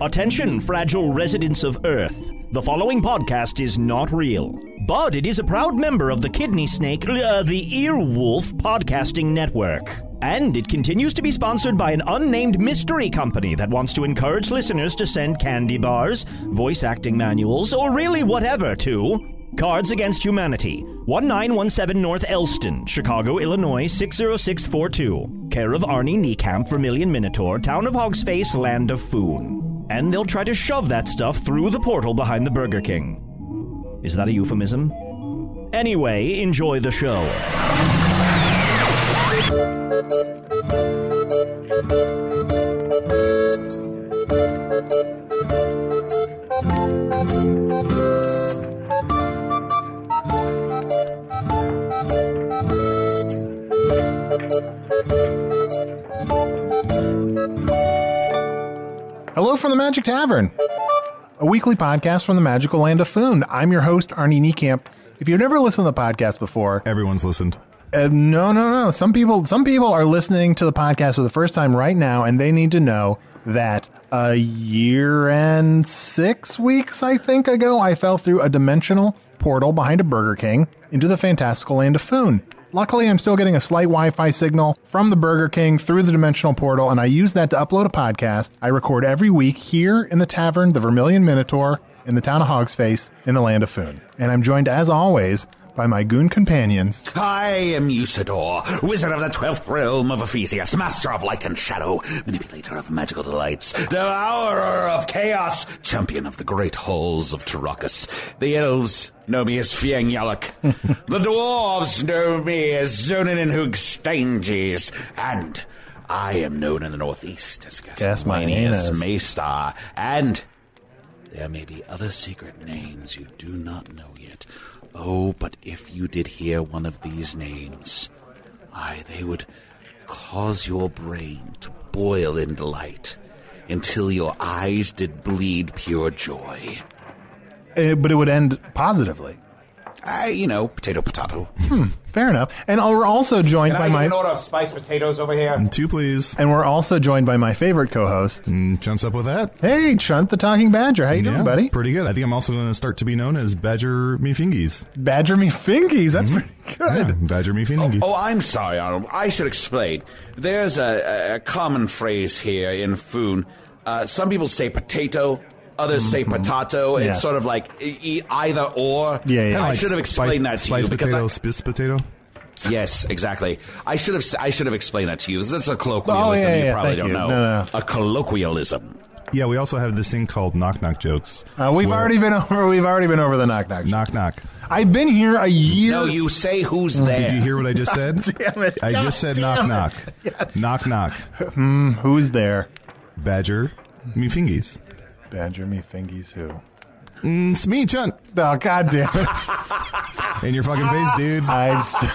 Attention, fragile residents of Earth. The following podcast is not real, but it is a proud member of the Kidney Snake, uh, the Earwolf Podcasting Network. And it continues to be sponsored by an unnamed mystery company that wants to encourage listeners to send candy bars, voice acting manuals, or really whatever to Cards Against Humanity, 1917 North Elston, Chicago, Illinois 60642. Care of Arnie Niekamp, Vermilion Minotaur, Town of Hog's Face, Land of Foon. And they'll try to shove that stuff through the portal behind the Burger King. Is that a euphemism? Anyway, enjoy the show. The Magic Tavern, a weekly podcast from the magical land of Foon. I'm your host, Arnie Niekamp. If you've never listened to the podcast before, Everyone's listened. uh, no, no, no. Some people, some people are listening to the podcast for the first time right now, and they need to know that a year and six weeks, I think, ago, I fell through a dimensional portal behind a Burger King into the fantastical land of Foon. Luckily, I'm still getting a slight Wi Fi signal from the Burger King through the dimensional portal, and I use that to upload a podcast I record every week here in the tavern, the Vermilion Minotaur, in the town of Hogsface, in the land of Foon. And I'm joined, as always, by my goon companions, I am Usidore, wizard of the twelfth realm of Ephesius, master of light and shadow, manipulator of magical delights, devourer of chaos, champion of the great halls of Tarakas. The elves know me as Fiang Yalak. the dwarves know me as Zonin and Hugstanges. And I am known in the northeast as Gasmanius. Maystar. And there may be other secret names you do not know yet. Oh, but if you did hear one of these names, aye, they would cause your brain to boil in delight until your eyes did bleed pure joy. uh, but it would end positively. I, you know, potato, potato. Fair enough. And we're also joined by my order of spiced potatoes over here? Two, please. and we're also joined by my favorite co-host. Mm, Chunks up with that. Hey, Chunt the Talking Badger. How you doing, buddy? Pretty good. I think I'm also going to start to be known as Badger Me Fingies. Badger me fingies. That's pretty good. Yeah, Badger Me Fingies. Oh, I'm sorry, Arnold. I should explain. There's a, a common phrase here in Foon. Uh, some people say potato, others say potato. It's sort of like e- either or. Yeah, yeah. I like should have explained that to Spice you because potato, I, spice potato. yes, exactly. I should have s- I should have explained that to you. This is a colloquialism. Oh, yeah, you probably thank don't you. know. No, no. A colloquialism. Yeah, we also have this thing called knock knock jokes. Uh, we've Where- already been over. We've already been over the knock knock. knock knock. I've been here a year. No, you say who's there. Did you hear what I just said? Damn it. I God just said knock it. knock. Yes. Knock knock. Who's there? Badger Me Fingies. Badger me fingies. Who? Mm, it's me, Chun. Oh God damn it! In your fucking face, dude. I st-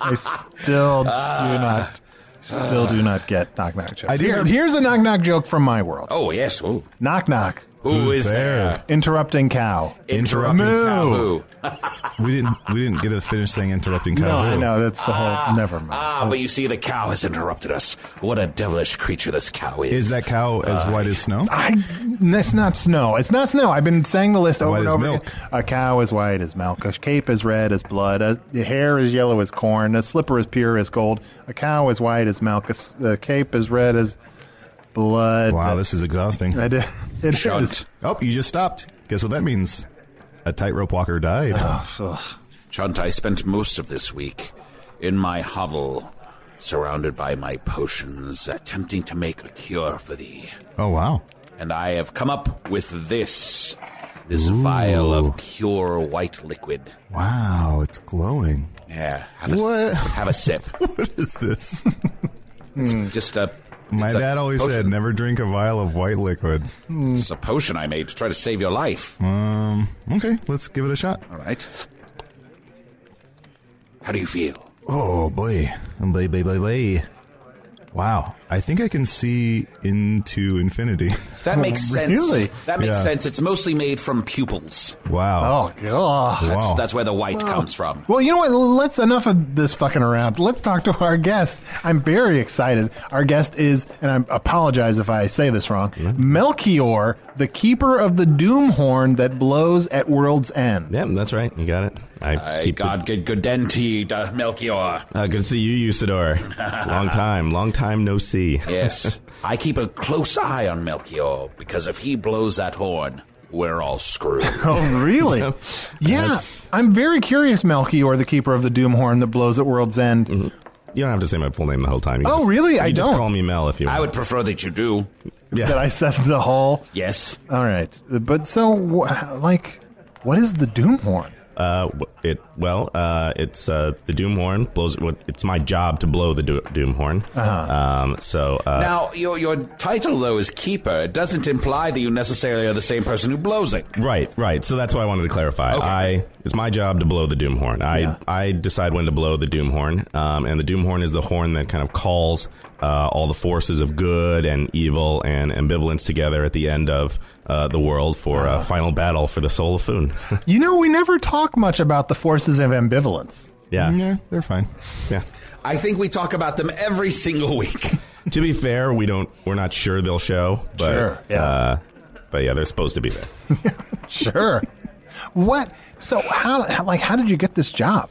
I still do not Still do not get knock knock joke. I do- Here- here's a knock knock joke from my world. Oh, yes. Ooh. Knock knock. Who Who's is there? Interrupting cow. Interrupting Moo. cow moo. We didn't we didn't get to finish saying interrupting No, cow. I know that's the whole. Never mind. Ah, but you see, the cow has interrupted us. What a devilish creature this cow is. Is that cow as white as snow? I, it's not snow. It's not snow. I've been saying the list over White and over milk. again. A cow is white as milk. A cape is red as blood. A the hair is yellow as corn. A slipper is pure as gold. A cow is white as milk. A, s- a cape is red as blood. Wow, this is exhausting. It, it Chunt. is. Oh, you just stopped. Guess what that means? A tightrope walker died. Oh, Ugh. Chunt, I spent most of this week in my hovel, surrounded by my potions, attempting to make a cure for thee. Oh wow. And I have come up with this. This vial of pure white liquid. Wow, it's glowing. Yeah, have a, What? have a sip. What is this? Just a. My dad always potion. said never drink a vial of white liquid. It's a potion I made to try to save your life. Um, okay, let's give it a shot. All right. How do you feel? Oh boy, boy, boy, boy, boy. Wow, I think I can see into infinity. That makes sense. really? That makes Yeah. sense. It's mostly made from pupils. Wow. Oh god. That's, Wow. that's where the white comes from. Well, you know what? Let's enough of this fucking around. Let's talk to our guest. I'm very excited. Our guest is, and I apologize if I say this wrong, Melchior, the keeper of the doom horn that blows at world's end. Yeah, that's right. You got it. I I keep the- good good denti, uh, Melchior. Uh, good to see you, Usidore. long time, long time no see. Yes, I keep a close eye on Melchior because if he blows that horn, we're all screwed. Oh, really? yeah. That's- I'm very curious, Melchior, the keeper of the doom horn that blows at world's end. You don't have to say my full name the whole time. You Oh, just- really? You I just don't. call me Mel if you want. I would prefer that you do. yeah. That I said the whole. Yes. All right. But so, wh- like, what is the doom horn? Uh, it well, uh, it's uh, the doom horn blows. It's my job to blow the do- doom horn. Uh-huh. Um, so uh, Now, your your title though is keeper. It doesn't imply that you necessarily are the same person who blows it. Right, right. So that's why I wanted to clarify. Okay. I it's my job to blow the doom horn. I Yeah. I decide when to blow the doom horn, um, and the doom horn is the horn that kind of calls uh, all the forces of good and evil and ambivalence together at the end of uh, the world for a final battle for the soul of Foon. You know, we never talk much about the forces of ambivalence. yeah, Yeah, they're fine. yeah. I think we talk about them every single week. To be fair, we don't. We're not sure they'll show. But, Sure, yeah. Uh, but yeah, they're supposed to be there. Sure. what? So, how, how, like, how did you get this job?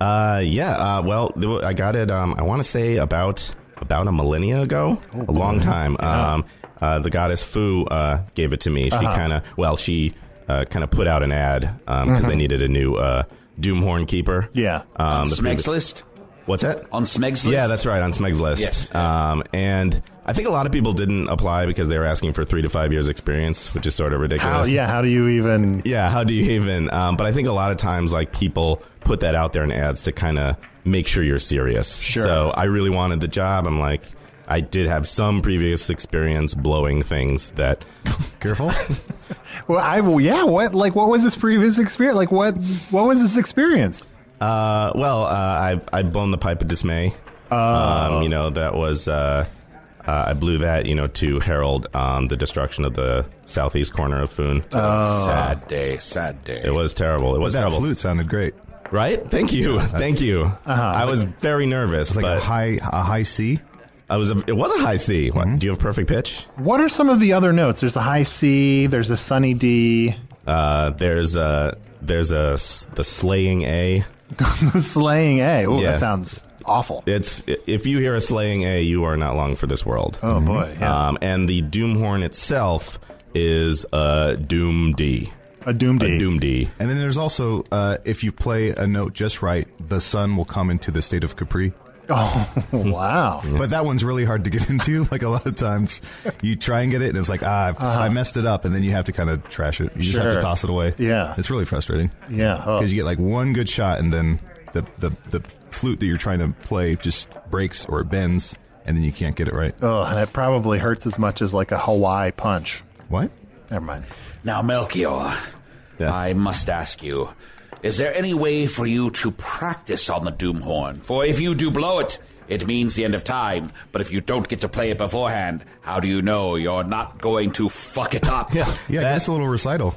Uh, yeah. Uh, well, I got it. Um, I want to say about about a millennia ago, a long time. Um, uh, the goddess Fu uh, gave it to me. She kind of well, she uh, kind of put out an ad because they needed a new uh, Doomhorn keeper. Yeah. Um, the Smeg's previous- list. What's that? On Smeg's list. Yeah, that's right on Smeg's list. Yes. Um, and I think a lot of people didn't apply because they were asking for three to five years experience, which is sort of How, ridiculous. yeah, how do you even. Yeah, how do you even? Um, but I think a lot of times, like people put that out there in ads to kind of make sure you're serious. Sure. So I really wanted the job. I'm like, I did have some previous experience blowing things that. Careful. Well, I, well, yeah, what, like, what was this previous experience? Like, what, what was this experience? Uh, well, uh, I've I'd blown the pipe of dismay. Oh. Um, you know that was. Uh, uh, I blew that, you know, to herald um, the destruction of the southeast corner of Foon. Oh. Sad day. Sad day. It was terrible. It was that terrible. flute sounded great. Right? Thank you. Thank you. Uh-huh. I was very nervous, It's like but a high a high C. I was. A, it was a high C. What, Do you have perfect pitch? What are some of the other notes? There's a high C, there's a sunny D, Uh, there's a there's a s- the slaying A. slaying A. Oh, Yeah. that sounds awful. It's if you hear a slaying A, you are not long for this world. Oh, boy. Yeah. Um, and the doom horn itself is a Doom D. a Doom D. A Doom D. And then there's also uh, if you play a note just right, the sun will come into the state of Capri. Oh, wow. But that one's really hard to get into. Like a lot of times, you try and get it, and it's like, ah, I messed it up, and then you have to kind of trash it. You just have to toss it away. Yeah. it's really frustrating. Yeah. Oh. because you get like one good shot, and then the, the the flute that you're trying to play just breaks or it bends, and then you can't get it right. Oh, and it probably hurts as much as like a Hawaii punch. What? Never mind. Now, Melchior, Yeah. I must ask you: Is there any way for you to practice on the doom horn? For if you do blow it, It means the end of time, but if you don't get to play it beforehand, how do you know you're not going to fuck it up? Yeah, yeah, that's a little recital.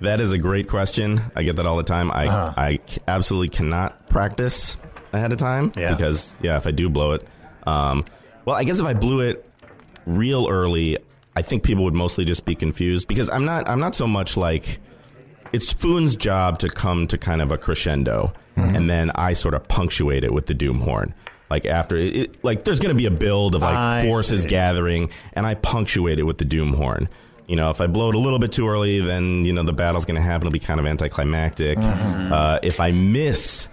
That is a great question. I get that all the time. I Uh-huh. I c- absolutely cannot practice ahead of time Yeah. because yeah, if I do blow it, um, well, I guess if I blew it real early, I think people would mostly just be confused because I'm not I'm not so much like it's Foon's job to come to kind of a crescendo, Mm-hmm. and then I sort of punctuate it with the doom horn. Like after it, it like there's going to be a build of like I forces see. gathering, and I punctuate it with the doom horn. You know, if I blow it a little bit too early, then you know the battle's going to happen. It'll be kind of anticlimactic. Mm-hmm. Uh, if I miss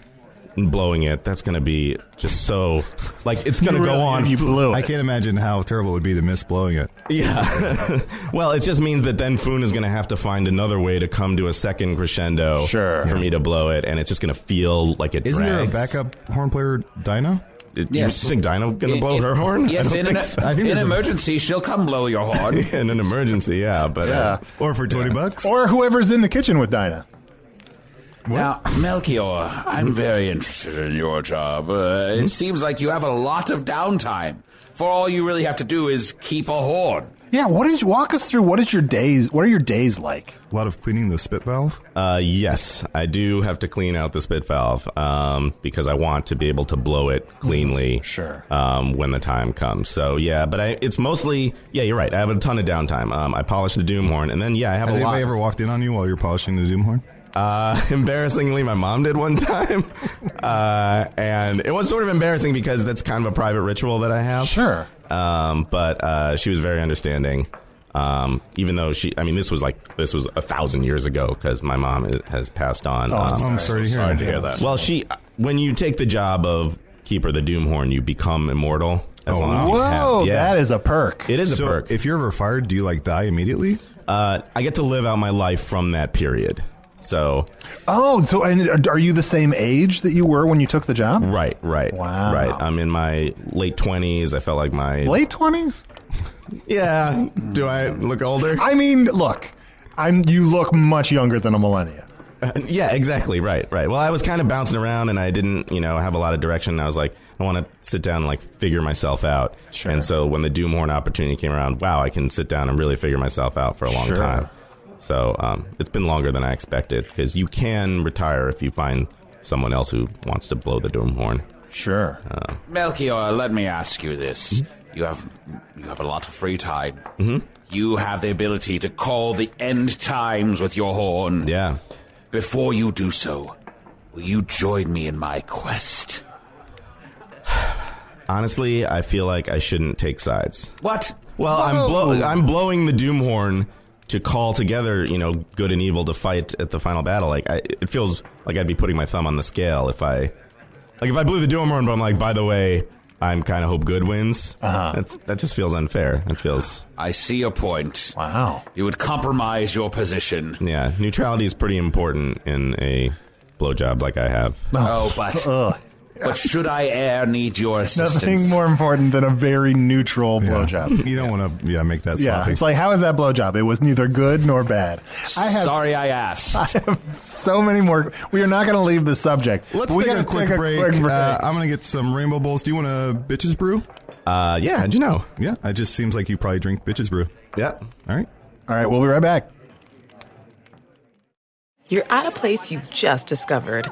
blowing it, that's going to be just so like it's going to go on. you blew I can't imagine how terrible it would be to miss blowing it. Yeah. well, it just means that then Foon is going to have to find another way to come to a second crescendo Sure. for me to blow it, and it's just going to feel like it Isn't there a backup horn player, Dinah? Yes. You think Dinah going to blow In- her horn? Yes, in an, so. I think in there's a- emergency, she'll come blow your horn. in an emergency, yeah. But uh, Or for 20 bucks? Or whoever's in the kitchen with Dinah. Now, Melchior, I'm very interested in your job. Uh, it seems like you have a lot of downtime. For all you really have to do is keep a horn. Yeah, what did you walk us through? What is your days? What are your days like? a lot of cleaning the spit valve. uh, yes, I do have to clean out the spit valve um, because I want to be able to blow it cleanly. Sure. Um, when the time comes. So yeah, but I, it's mostly yeah. You're right. I have a ton of downtime. Um, I polish the doom horn, and then yeah, I have Has a lot. anybody ever walked in on you while you're polishing the doom horn? Uh, embarrassingly, my mom did one time, uh, and it was sort of embarrassing because that's kind of a private ritual that I have. Sure. Um, but uh, she was very understanding. Um, even though she, I mean, this was like this was a thousand years ago because my mom i- has passed on. Oh, Um, I'm sorry to hear, Sorry to that. hear that. well, she when you take the job of keeper of the Doomhorn, you become immortal as Oh, long wow. as you Whoa, have. Yeah, that is a perk. it is a perk. if you're ever fired, do you like die immediately? uh, I get to live out my life from that period. So Oh, so and are you the same age that you were when you took the job? right, right, Wow. right. I'm in my late twenties. I felt like my Late twenties? Yeah. Do I look older? I mean, look, I'm. You look much younger than a millennia. Uh, yeah, exactly. Right, right. Well, I was kind of bouncing around and I didn't, you know, have a lot of direction. I was like, I want to sit down and like figure myself out. Sure. And so when the Doomhorn opportunity came around, wow, I can sit down and really figure myself out for a long Sure. time. So um, it's been longer than I expected because you can retire if you find someone else who wants to blow the doom horn. Sure. Melchior, let me ask you this: you have you have a lot of free time. Mm-hmm. You have the ability to call the end times with your horn. Yeah. Before you do so, will you join me in my quest? Honestly, I feel like I shouldn't take sides. What? Well, I'm blow- I'm blowing the doom horn to call together, you know, good and evil to fight at the final battle. Like, I, it feels like I'd be putting my thumb on the scale if I, like, if I blew the doom horn, but I'm like, by the way, I'm kind of hope good wins. Uh-huh. That's that just feels unfair. It feels, I see your point. Wow. You would compromise your position. yeah, neutrality is pretty important in a blowjob like I have. Oh, but Ugh. But should I e'er need your assistance? Nothing more important than a very neutral blowjob. You don't want to, yeah, make that Yeah, sloppy. it's like how is that blowjob? It was neither good nor bad. I have Sorry, I asked. I have so many more. We are not going to leave the subject. Let's we take gotta a quick take break. quick break. Uh, I'm going to get some Rainbow Bowls. Do you want a Bitches Brew? Uh, yeah, how'd you know? Yeah, it just seems like you probably drink Bitches Brew. Yeah. All right. All right, we'll be right back. You're at a place you just discovered.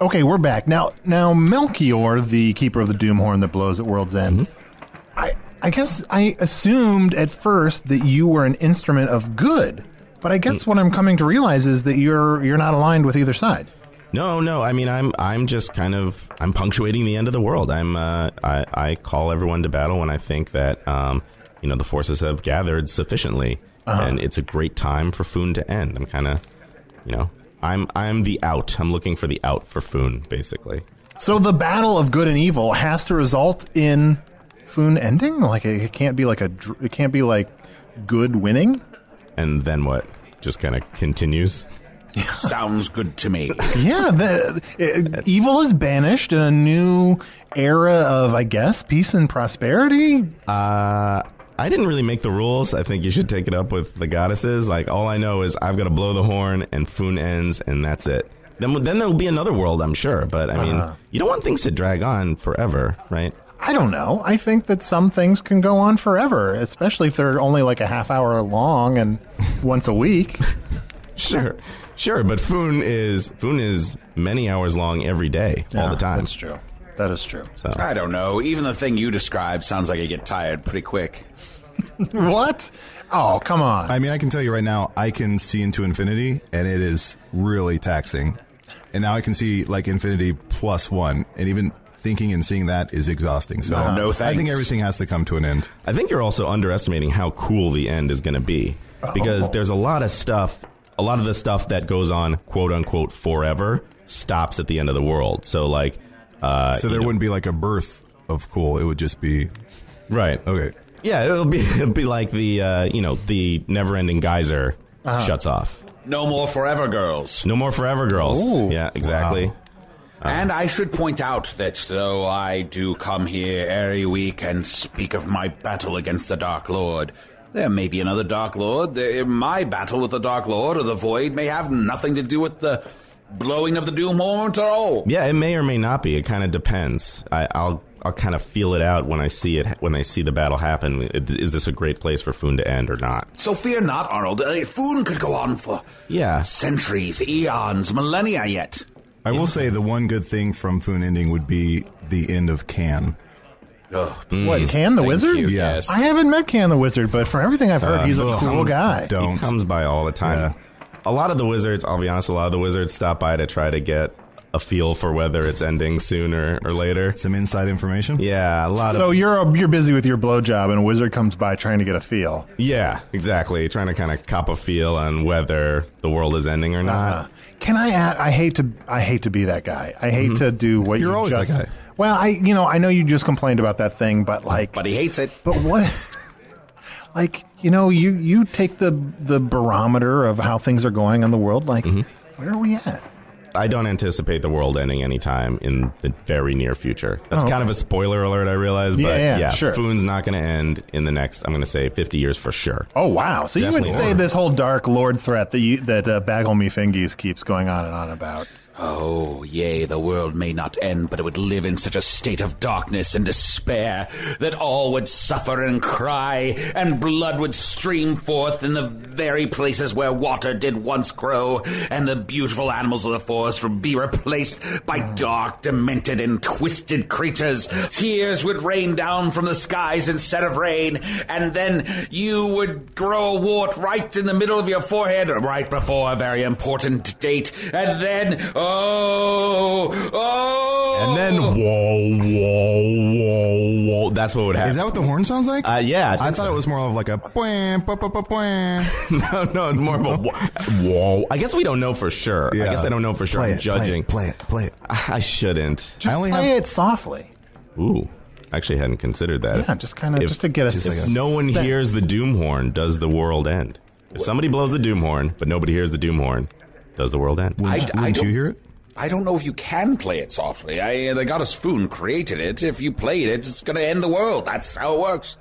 Okay, we're back now. Now, Melchior, the keeper of the Doomhorn that blows at World's End, I I guess I assumed at first that you were an instrument of good, but I guess what I'm coming to realize is that you're you're not aligned with either side. No, no. I mean, I'm I'm just kind of I'm punctuating the end of the world. I'm uh, I I call everyone to battle when I think that um, you know the forces have gathered sufficiently, Uh-huh. and it's a great time for Foon to end. I'm kind of, you know, I'm I'm the out. I'm looking for the out for Foon, basically. So the battle of good and evil has to result in Foon ending. Like it, it can't be like a it can't be like good winning. And then what? Just kind of continues. Sounds good to me. Yeah, the, uh, evil is banished in a new era of, I guess, peace and prosperity. Uh, I didn't really make the rules. I think you should take it up with the goddesses. Like all I know is I've got to blow the horn and Foon ends, and that's it. Then then there will be another world, I'm sure. But I mean, Uh-huh. you don't want things to drag on forever, right? I don't know. I think that some things can go on forever, especially if they're only like a half hour long and once a week. Sure, sure. But Foon is Foon is many hours long every day, all the time. That's true. That is true. So I don't know. Even the thing you described sounds like you get tired pretty quick. what? Oh, come on. I mean, I can tell you right now, I can see into infinity, and it is really taxing. And now I can see like infinity plus one, and even thinking and seeing that is exhausting. So No, no I think everything has to come to an end. I think you're also underestimating how cool the end is going to be because Oh. there's a lot of stuff, a lot of the stuff that goes on quote unquote forever stops at the end of the world. So like, uh, so you there know- wouldn't be like a birth of cool. It would just be right. Okay. Yeah, it'll be it'll be like the uh, you know the never-ending geyser Uh-huh. shuts off. No more forever girls. No more forever girls. Ooh. yeah, exactly. and I should point out that though I do come here every week and speak of my battle against the Dark Lord, there may be another Dark Lord. There- My battle with the Dark Lord or the Void may have nothing to do with the blowing of the Doom horn at all. Yeah, it may or may not be. It kind of depends. I, I'll I'll kind of feel it out when I see it when I see the battle happen. Is this a great place for Foon to end or not? So fear not, Arnold. Uh, Foon could go on for Yeah. centuries, eons, millennia yet. I will say the one good thing from Foon ending would be the end of Can. Oh, What, Can the Wizard? Yes. I haven't met Can the Wizard, but from everything I've heard, Uh, he's a he cool comes- guy. He comes by all the time. A lot of the wizards, I'll be honest, a lot of the wizards stop by to try to get a feel for whether it's ending sooner or later. Some inside information. Yeah, a lot So of. you're you're busy with your blowjob, and a wizard comes by trying to get a feel. Yeah, exactly. Trying to kind of cop a feel on whether the world is ending or not. Uh, can I add? I hate to. I hate to be that guy. I hate Mhm. to do what You're you always that guy. Well, I you know I know you just complained about that thing, but like, but he hates it. But what? like you know you you take the the barometer of how things are going on the world. Like, Mm-hmm. where are we at? I don't anticipate the world ending anytime in the very near future. That's Oh, kind of a spoiler alert, I realize, but Yeah, yeah, yeah, sure. Foon's not going to end in the next, I'm going to say, 50 years for sure. Oh wow! So you would say more. this whole Dark Lord threat that you, that uh, Bagel Me Fingies keeps going on and on about. Oh, yea, the world may not end, but it would live in such a state of darkness and despair that all would suffer and cry, and blood would stream forth in the very places where water did once grow, and the beautiful animals of the forest would be replaced by dark, demented, and twisted creatures. Tears would rain down from the skies instead of rain, and then you would grow a wart right in the middle of your forehead, right before a very important date, and then, oh, oh, oh. And then, whoa, whoa, whoa, whoa. That's what would happen. Is that what the horn sounds like? Uh, yeah. I thought it was more of like a. no, no, it's more of a whoa. whoa. I guess we don't know for sure. I guess I don't know for sure. Play I'm it, play it, judging. play it, play it. I shouldn't. Just play it softly. Ooh. I actually, hadn't considered that. Yeah, just kinda- just to get a if sense. no one hears the doom horn, does the world end? If somebody blows the doom horn, but nobody hears the doom horn, does the world end? I, I don't, hear it? I don't know if you can play it softly. I, the goddess Foon created it. If you played it, it's going to end the world. That's how it works.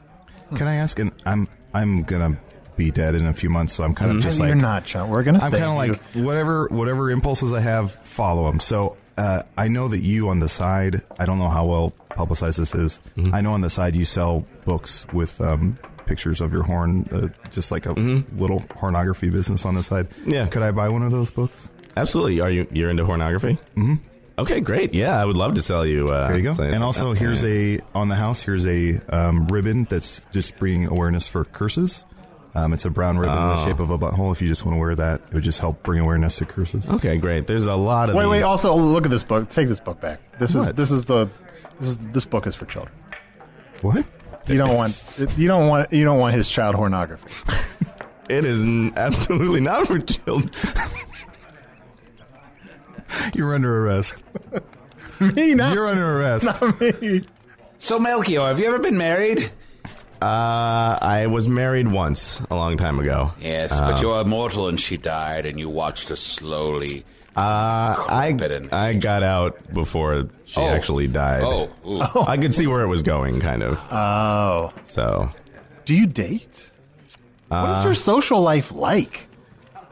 Can I ask? And I'm I'm gonna be dead in a few months, so I'm kind of Mm. just like You're not, Chunt. We're gonna I'm kind of like whatever whatever impulses I have, follow them. So uh, I know that you on the side. I don't know how well publicized this is. Mm-hmm. I know on the side you sell books with um, pictures of your horn, uh, just like a little hornography business on the side. Mm-hmm. Yeah. Could I buy one of those books? Absolutely. Are you you're into hornography? Mm-hmm. Okay, great. Yeah, I would love to sell you. Uh, There you go. sell And also, okay. here's a on the house. Here's a um, ribbon that's just bringing awareness for curses. Um, it's a brown ribbon in the Oh. shape of a butthole. If you just want to wear that, it would just help bring awareness to curses. Okay, great. There's a lot of Wait, wait. Also, look at this book. Take this book back. This is this is the this is this book is for children. What? You don't want you don't want you don't want his child pornography. It is n- absolutely not for children. You're under arrest. me, not You're under arrest. not me. So, Melchior, have you ever been married? Uh, I was married once a long time ago. Yes, Um, but you're immortal and she died, and you watched her slowly. Uh, I Crap. I got out before she Oh. actually died. Oh, ooh. I could see where it was going, kind of. Oh, So, do you date? what is your social life like?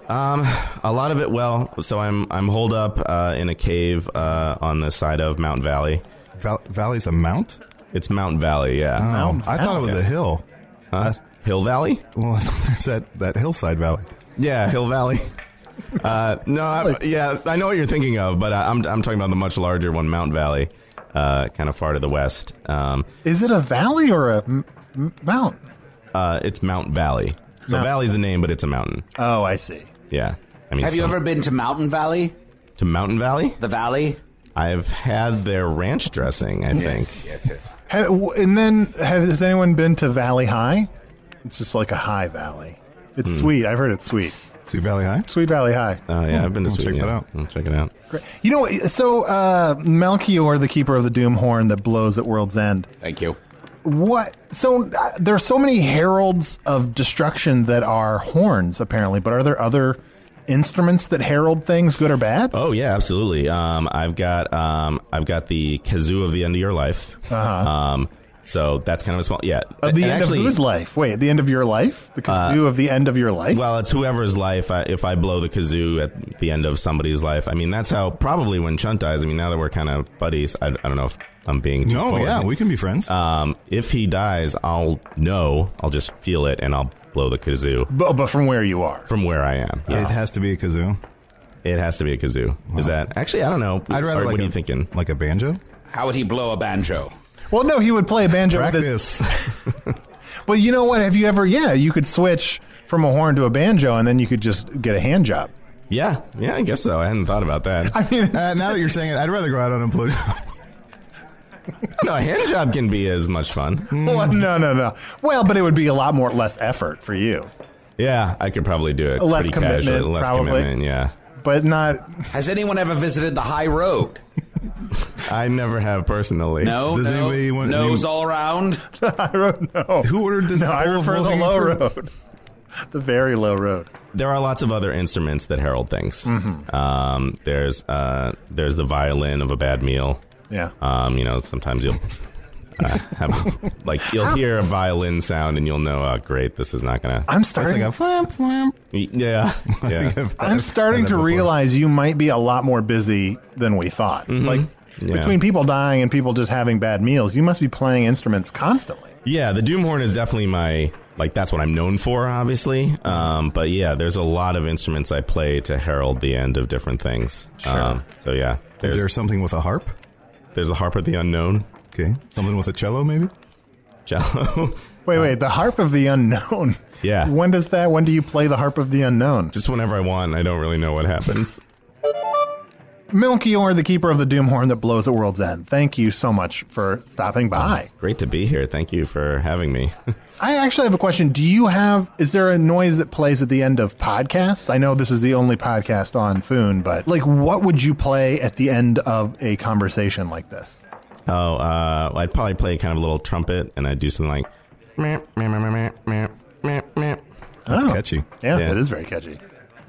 um, a lot of it. Well, so I'm I'm holed up uh, in a cave uh, on the side of Mount Valley. Val- Valley's a mount. It's Mount Valley, yeah. Oh, I thought it was a hill. Huh? Hill Valley? Well, there's that that hillside valley. Yeah, Hill Valley. Uh, no, I, yeah, I know what you're thinking of, but I, I'm I'm talking about the much larger one, Mount Valley, uh, kind of far to the west. Um, Is it a valley or a m- m- mountain? uh, it's Mount Valley. So Mount- Valley's the name, but it's a mountain. Oh, I see. Yeah, I mean, Have you some- ever been to Mountain Valley? to Mountain Valley? The valley? I've had their ranch dressing. I think. Yes, yes. Ha- w- and then, have, has anyone been to Valley High? It's just like a high valley. It's Hmm. sweet. I've heard it's sweet. Sweet Valley High. Sweet Valley High. Oh yeah, I've been to I'll Sweden. check that out. I'll check it out. Great. You know, so uh, Melchior, the keeper of the doom horn that blows at world's end. Thank you. What? So uh, there are so many heralds of destruction that are horns, apparently. But are there other instruments that herald things, good or bad? Oh yeah, absolutely. Um, I've got um, I've got the kazoo of the end of your life. Uh-huh. Um, so that's kind of a small. Yeah, At the And end actually- of whose life? Wait, at the end of your life? The kazoo of the end of your life? Well, it's whoever's life. I, if I blow the kazoo at the end of somebody's life, I mean that's how probably when Chunt dies. I mean now that we're kind of buddies, I, I don't know if I'm being too No, forward. yeah, we can be friends. Um, if he dies, I'll know. I'll just feel it, and I'll blow the kazoo but, but from where you are. from where I am. It has to be a kazoo. It has to be a kazoo. Is that actually? I don't know. I'd rather Or like what a, are you thinking? Like a banjo. How would he blow a banjo? Well, no, he would play a banjo with his. Practice. But you know what? Have you ever? Yeah, you could switch from a horn to a banjo, and then you could just get a hand job. Yeah, yeah, I guess so. I hadn't thought about that. I mean, uh, now that you're saying it, I'd rather go out unemployed. no, a hand job can be as much fun. well, no, no, no. Well, but it would be a lot more less effort for you, Yeah, I could probably do it. Less commitment, casually, less probably. commitment. Yeah, but not. Has anyone ever visited the high road? I never have personally. No, Does no. anybody want- nose all around. I don't know. Who ordered this? No, I full refer the low-hanging road, the very low road. there are lots of other instruments that herald things. Mm-hmm. Um, there's uh, there's the violin of a bad meal. Yeah. Um, you know, sometimes you'll uh, have like you'll hear a violin sound and you'll know, oh, great, this is not gonna. I'm It's starting. like a wham, wham. Yeah, I yeah. think I've- I'm starting to before. realize you might be a lot more busy than we thought. Like Yeah. between people dying and people just having bad meals, you must be playing instruments constantly. Yeah, the Doomhorn is definitely my like that's what I'm known for, obviously. Um, but yeah, there's a lot of instruments I play to herald the end of different things. Sure. Um, so yeah, Is there something with a harp? there's the harp of the unknown, Okay. Something with a cello, maybe? cello. Wait, wait, the harp of the unknown. Yeah. When does that? When do you play the harp of the unknown? Just whenever I want, I don't really know what happens. Melchior, the keeper of the doom horn that blows at world's end. Thank you so much for stopping by. Great to be here. Thank you for having me. I actually have a question. Do you have? Is there a noise that plays at the end of podcasts? I know this is the only podcast on Foon, but like, what would you play at the end of a conversation like this? Oh, uh, I'd probably play kind of a little trumpet, and I'd do something like. Meh, meh, meh, meh, meh, meh, meh. That's Oh. catchy. Yeah, Yeah. it is very catchy.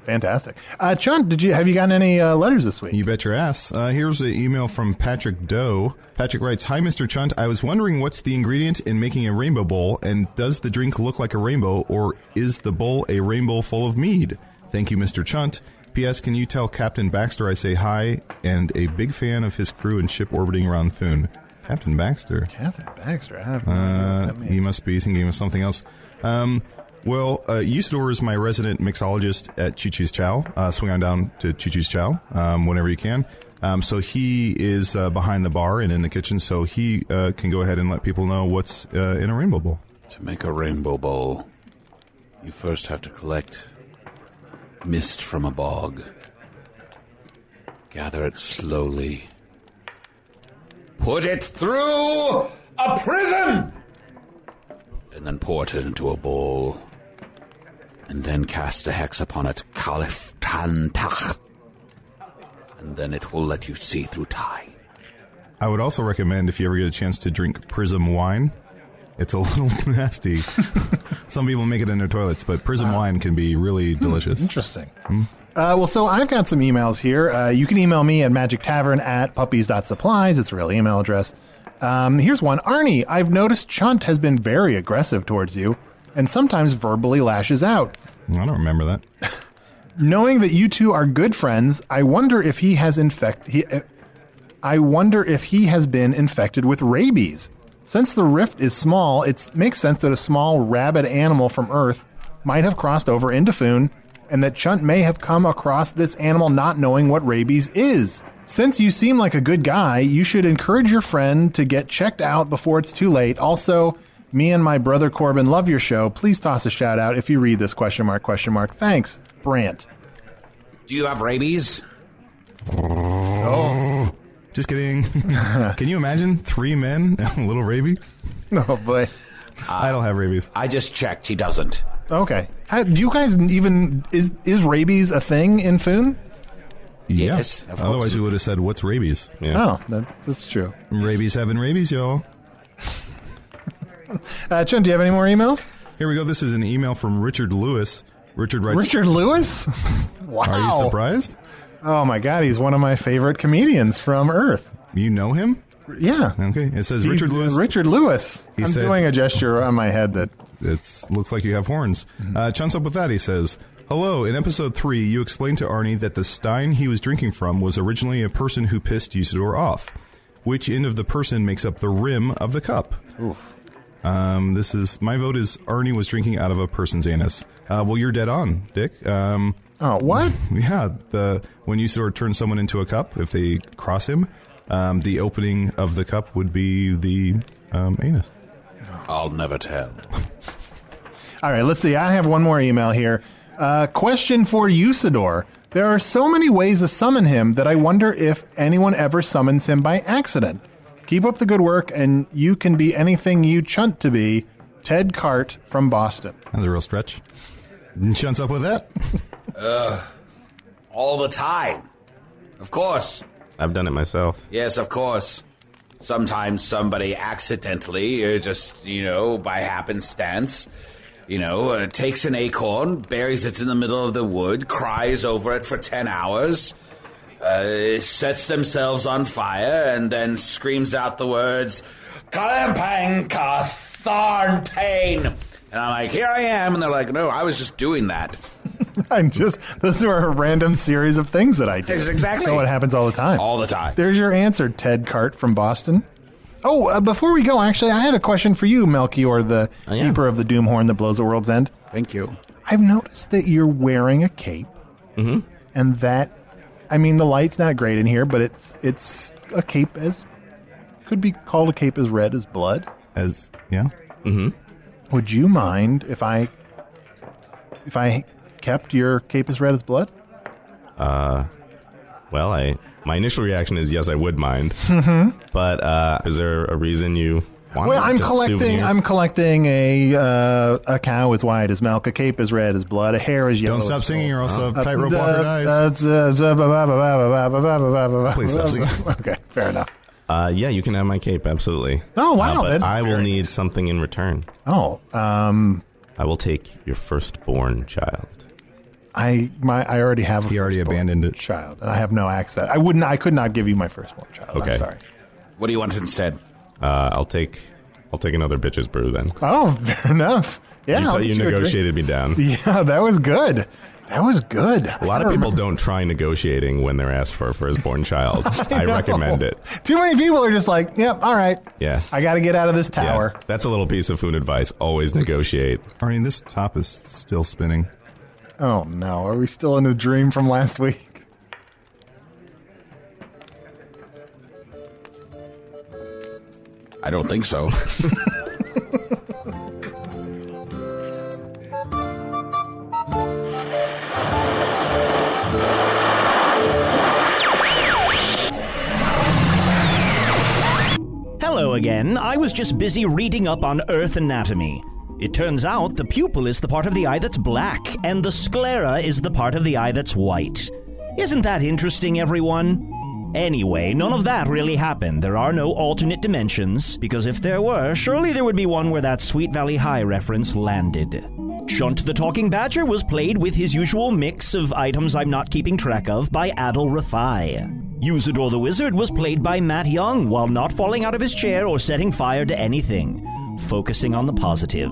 Fantastic. Uh, did you have you gotten any uh, letters this week? You bet your ass. Uh, here's an email from Patrick Doe. Patrick writes, Hi, Mr. Chunt. I was wondering what's the ingredient in making a rainbow bowl, and does the drink look like a rainbow, or is the bowl a rainbow full of mead? Thank you, Mr. Chunt. P.S. Can you tell Captain Baxter I say hi and a big fan of his crew and ship orbiting around Thune? Captain Baxter. Captain Baxter. I have no Uh, he must be thinking of something else. Um, well, uh, Usidore is my resident mixologist at Choo Choo's Chow. Uh, swing on down to Choo Choo's Chow um, whenever you can. Um, so he is uh, behind the bar and in the kitchen, so he uh, can go ahead and let people know what's uh, in a rainbow bowl. To make a rainbow bowl, you first have to collect mist from a bog. Gather it slowly. Put it through a prism! And then pour it into a bowl. And then cast a hex upon it, Caliph Tantach. And then it will let you see through time. I would also recommend if you ever get a chance to drink Prism wine. It's a little nasty. Some people make it in their toilets, but Prism wine can be really delicious. Interesting. Uh, well, so I've got some emails here. Uh, you can email me at magic tavern at puppies.supplies. It's a real email address. Um, here's one. Arnie, I've noticed Chunt has been very aggressive towards you and sometimes verbally lashes out. I don't remember that. Knowing that you two are good friends, I wonder if he has infect. He, uh, I wonder if he has been infected with rabies. Since the rift is small, it makes sense that a small rabid animal from Earth might have crossed over into Foon, and that Chunt may have come across this animal not knowing what rabies is. Since you seem like a good guy, you should encourage your friend to get checked out before it's too late. Also, me and my brother Corbin love your show. Please toss a shout out if you read this question mark question mark. Thanks, Brant. Do you have rabies? Oh. Just kidding. Can you imagine three men and a little rabies? No, boy. I don't have rabies. I just checked. He doesn't. Okay. How, do you guys even is is rabies a thing in Foon? Yes, of Otherwise, course. we would have said, "What's rabies?" Oh, that, that's true. Rabies having rabies, y'all. Uh, Chunt, do you have any more emails? Here we go. This is an email from Richard Lewis. Richard writes, Richard Lewis? wow. Are you surprised? Oh my God, he's one of my favorite comedians from Earth. You know him? Yeah. Okay. It says He's Richard Lewis. Richard Lewis. He I'm said- doing a gesture on my head that It looks like you have horns. Uh, chunks up with that. He says, "Hello. In episode three, you explained to Arnie that the stein he was drinking from was originally a person who pissed Usidore off. Which end of the person makes up the rim of the cup? Oof. Um, this is my vote. Is Arnie was drinking out of a person's anus? Uh, well, you're dead on, Dick. Um, oh, what? Yeah, the when Usidore turn someone into a cup, if they cross him, um, the opening of the cup would be the um, anus. I'll never tell. All right, let's see. I have one more email here. Uh, question for Usidore. There are so many ways to summon him that I wonder if anyone ever summons him by accident. Keep up the good work, and you can be anything you chunt to be. Ted Cart from Boston. That's a real stretch. Chunts up with that. Ugh. All the time. Of course. I've done it myself. Yes, of course. Sometimes somebody accidentally, or just, you know, by happenstance, you know, uh, takes an acorn, buries it in the middle of the wood, cries over it for 10 hours, uh, sets themselves on fire, and then screams out the words, Kalampanka Tharn Pain. And I'm like, here I am. And they're like, no, I was just doing that. I'm just, those are a random series of things that I do. Exactly. So it happens all the time. All the time. There's your answer, Ted Cart from Boston. Oh, uh, before we go, actually, I had a question for you, Melchior, the keeper of the doom horn that blows the world's end. Thank you. I've noticed that you're wearing a cape, mm-hmm. and that, I mean, the light's not great in here, but it's it's a cape as could be called a cape as red as blood. As yeah. Mm-hmm. Would you mind if I if I kept your cape as red as blood? Uh, well, I my initial reaction is yes, I would mind. But uh, is there a reason you? want Well, I'm collecting. Souvenirs? I'm collecting a uh, a cow as white as milk, a cape as red as blood, a hair as yellow. Don't stop singing, or else uh, a tightrope walker. Please stop singing. Okay, fair enough. Uh, yeah, you can have my cape, absolutely. Oh wow, uh, I will need nice. something in return. Oh, um, I will take your firstborn child. I my I already have. A He already firstborn abandoned it. child, and I have no access. I wouldn't. I could not give you my firstborn child. Okay. I'm sorry. What do you want instead? Uh, I'll take. I'll take another bitch's brew then. Oh, fair enough. Yeah, you, I'll thought you you a drink. negotiated me down. Yeah, that was good. That was good. A lot of people don't try negotiating when they're asked for a firstborn child. I, know. recommend it. Too many people are just like, "Yep, all right, Yeah. I got to get out of this tower." Yeah, that's a little piece of food advice. Always negotiate. Arnie, this top is still spinning. Oh no, are we still in a dream from last week? I don't think so. Hello again. I was just busy reading up on Earth anatomy. It turns out the pupil is the part of the eye that's black, and the sclera is the part of the eye that's white. Isn't that interesting, everyone? Anyway, none of that really happened. There are no alternate dimensions, because if there were, surely there would be one where that Sweet Valley High reference landed. Chunt the Talking Badger was played with his usual mix of items I'm not keeping track of by Adal Rifai. Usidore the Wizard was played by Matt Young while not falling out of his chair or setting fire to anything, focusing on the positive.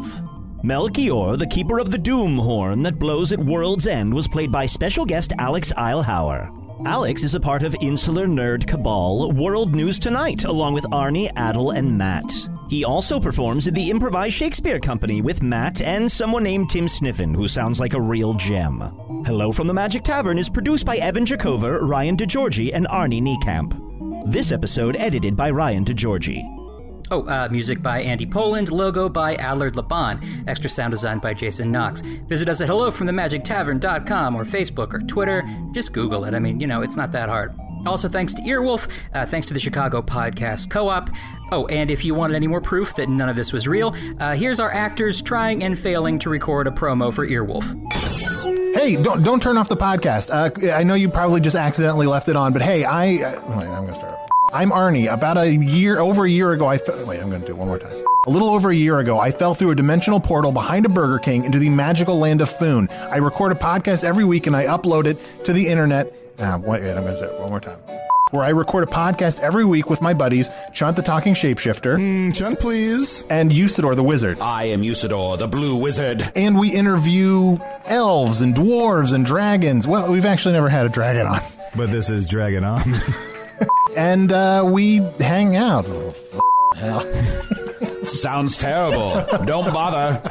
Melchior, the keeper of the doom horn that blows at world's end, was played by special guest Alex Eilhauer. Alex is a part of Insular Nerd Cabal, World News Tonight, along with Arnie, Adal, and Matt. He also performs at the Improvised Shakespeare Company with Matt and someone named Tim Sniffen, who sounds like a real gem. Hello from the Magic Tavern is produced by Evan Jacover, Ryan DiGiorgi, and Arnie Niekamp. This episode edited by Ryan DiGiorgi. Oh, uh, music by Andy Poland, logo by Allard Laban, extra sound design by Jason Knox. Visit us at hellofromthemagictavern.com or Facebook or Twitter. Just Google it. I mean, you know, it's not that hard. Also, thanks to Earwolf, uh, thanks to the Chicago Podcast Co op. Oh, and if you wanted any more proof that none of this was real, uh, here's our actors trying and failing to record a promo for Earwolf. Hey, don't don't turn off the podcast. Uh, I know you probably just accidentally left it on, but hey, I uh, wait, I'm gonna start. I'm Arnie. About a year, over a year ago, I fe- wait. I'm gonna do it one more time. A little over a year ago, I fell through a dimensional portal behind a Burger King into the magical land of Foon. I record a podcast every week and I upload it to the internet. Uh, wait, wait, I'm gonna do it one more time. Where I record a podcast every week with my buddies, Chunt the Talking Shapeshifter, mm, Chunt, please, and Usidore the Wizard. I am Usidore, the Blue Wizard. And we interview elves and dwarves and dragons. Well, we've actually never had a dragon on. But this is Dragon On. and uh, we hang out. Oh, f- hell. Sounds terrible. Don't bother.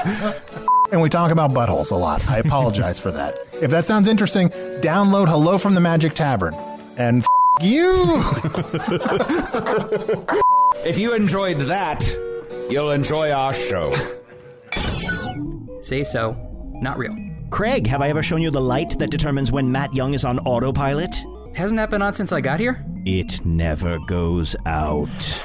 And we talk about buttholes a lot. I apologize for that. If that sounds interesting, download Hello from the Magic Tavern. And f- you! if you enjoyed that, you'll enjoy our show. Say so. Not real. Craig, have I ever shown you the light that determines when Matt Young is on autopilot? Hasn't that been on since I got here? It never goes out.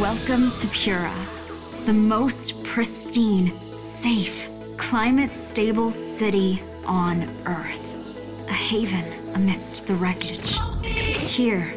Welcome to Pura, the most pristine, safe, climate stable city on Earth. A haven amidst the wreckage. Here,